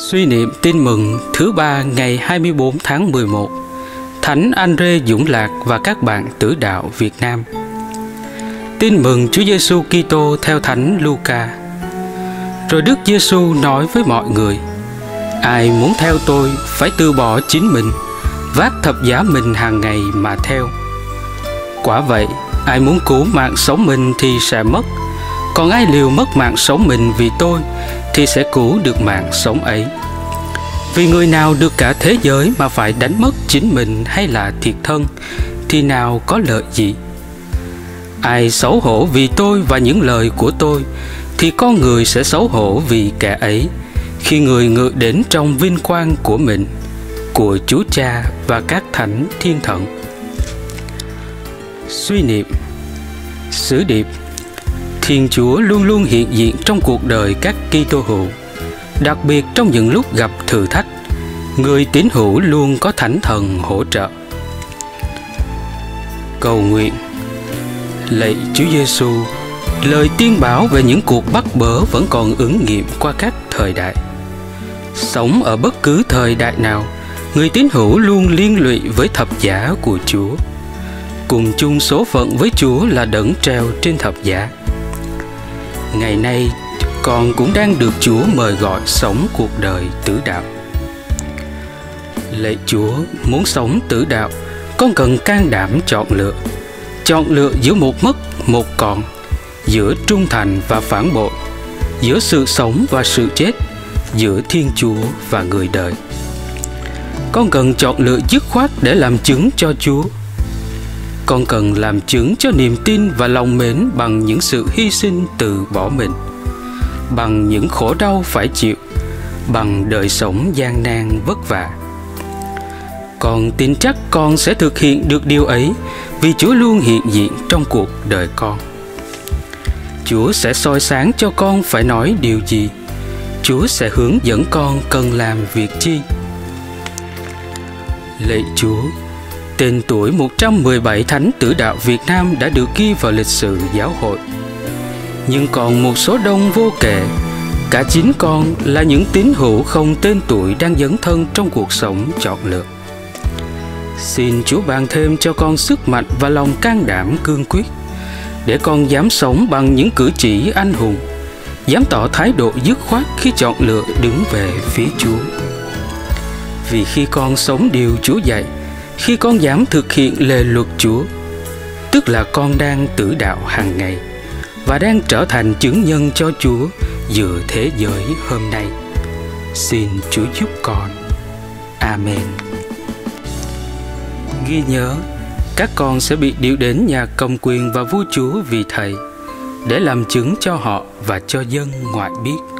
Suy niệm tin mừng thứ ba ngày 24 tháng 11 Thánh Andre Dũng Lạc và các bạn tử đạo Việt Nam. Tin mừng Chúa Giêsu Kitô theo Thánh Luca. Rồi Đức Giêsu nói với mọi người Ai muốn theo tôi phải từ bỏ chính mình Vác thập giá mình hàng ngày mà theo. Quả vậy, ai muốn cứu mạng sống mình thì sẽ mất còn ai liều mất mạng sống mình vì tôi, thì sẽ cứu được mạng sống ấy. Vì người nào được cả thế giới mà phải đánh mất chính mình hay là thiệt thân, thì nào có lợi gì? Ai xấu hổ vì tôi và những lời của tôi, thì con người sẽ xấu hổ vì kẻ ấy. Khi người ngự đến trong vinh quang của mình, của chúa cha và các thánh thiên thần. Suy niệm. Sứ điệp. Thiên Chúa luôn luôn hiện diện trong cuộc đời các Kitô hữu, đặc biệt trong những lúc gặp thử thách, người tín hữu luôn có thánh thần hỗ trợ. Cầu nguyện Lạy Chúa Giêsu, lời tiên báo về những cuộc bắt bớ vẫn còn ứng nghiệm qua các thời đại. Sống ở bất cứ thời đại nào, người tín hữu luôn liên lụy với thập giá của Chúa. Cùng chung số phận với Chúa là đấng treo trên thập giá ngày nay con cũng đang được Chúa mời gọi sống cuộc đời tử đạo. Lạy Chúa, muốn sống tử đạo, con cần can đảm chọn lựa. Chọn lựa giữa một mất, một còn, giữa trung thành và phản bội, giữa sự sống và sự chết, giữa Thiên Chúa và người đời. Con cần chọn lựa dứt khoát để làm chứng cho Chúa con cần làm chứng cho niềm tin và lòng mến bằng những sự hy sinh từ bỏ mình, bằng những khổ đau phải chịu, bằng đời sống gian nan vất vả. Con tin chắc con sẽ thực hiện được điều ấy vì chúa luôn hiện diện trong cuộc đời con. Chúa sẽ soi sáng cho con phải nói điều gì. Chúa sẽ hướng dẫn con cần làm việc chi. Lạy chúa Tên tuổi 117 thánh tử đạo Việt Nam đã được ghi vào lịch sử giáo hội. Nhưng còn một số đông vô kể, cả chín con là những tín hữu không tên tuổi đang dấn thân trong cuộc sống chọn lựa. Xin Chúa ban thêm cho con sức mạnh và lòng can đảm cương quyết để con dám sống bằng những cử chỉ anh hùng, dám tỏ thái độ dứt khoát khi chọn lựa đứng về phía Chúa. Vì khi con sống điều Chúa dạy, khi con dám thực hiện lề luật Chúa, tức là con đang tử đạo hàng ngày và đang trở thành chứng nhân cho Chúa giữa thế giới hôm nay. Xin Chúa giúp con. Amen. Ghi nhớ, các con sẽ bị điều đến nhà công quyền và vua Chúa vì thầy để làm chứng cho họ và cho dân ngoại biết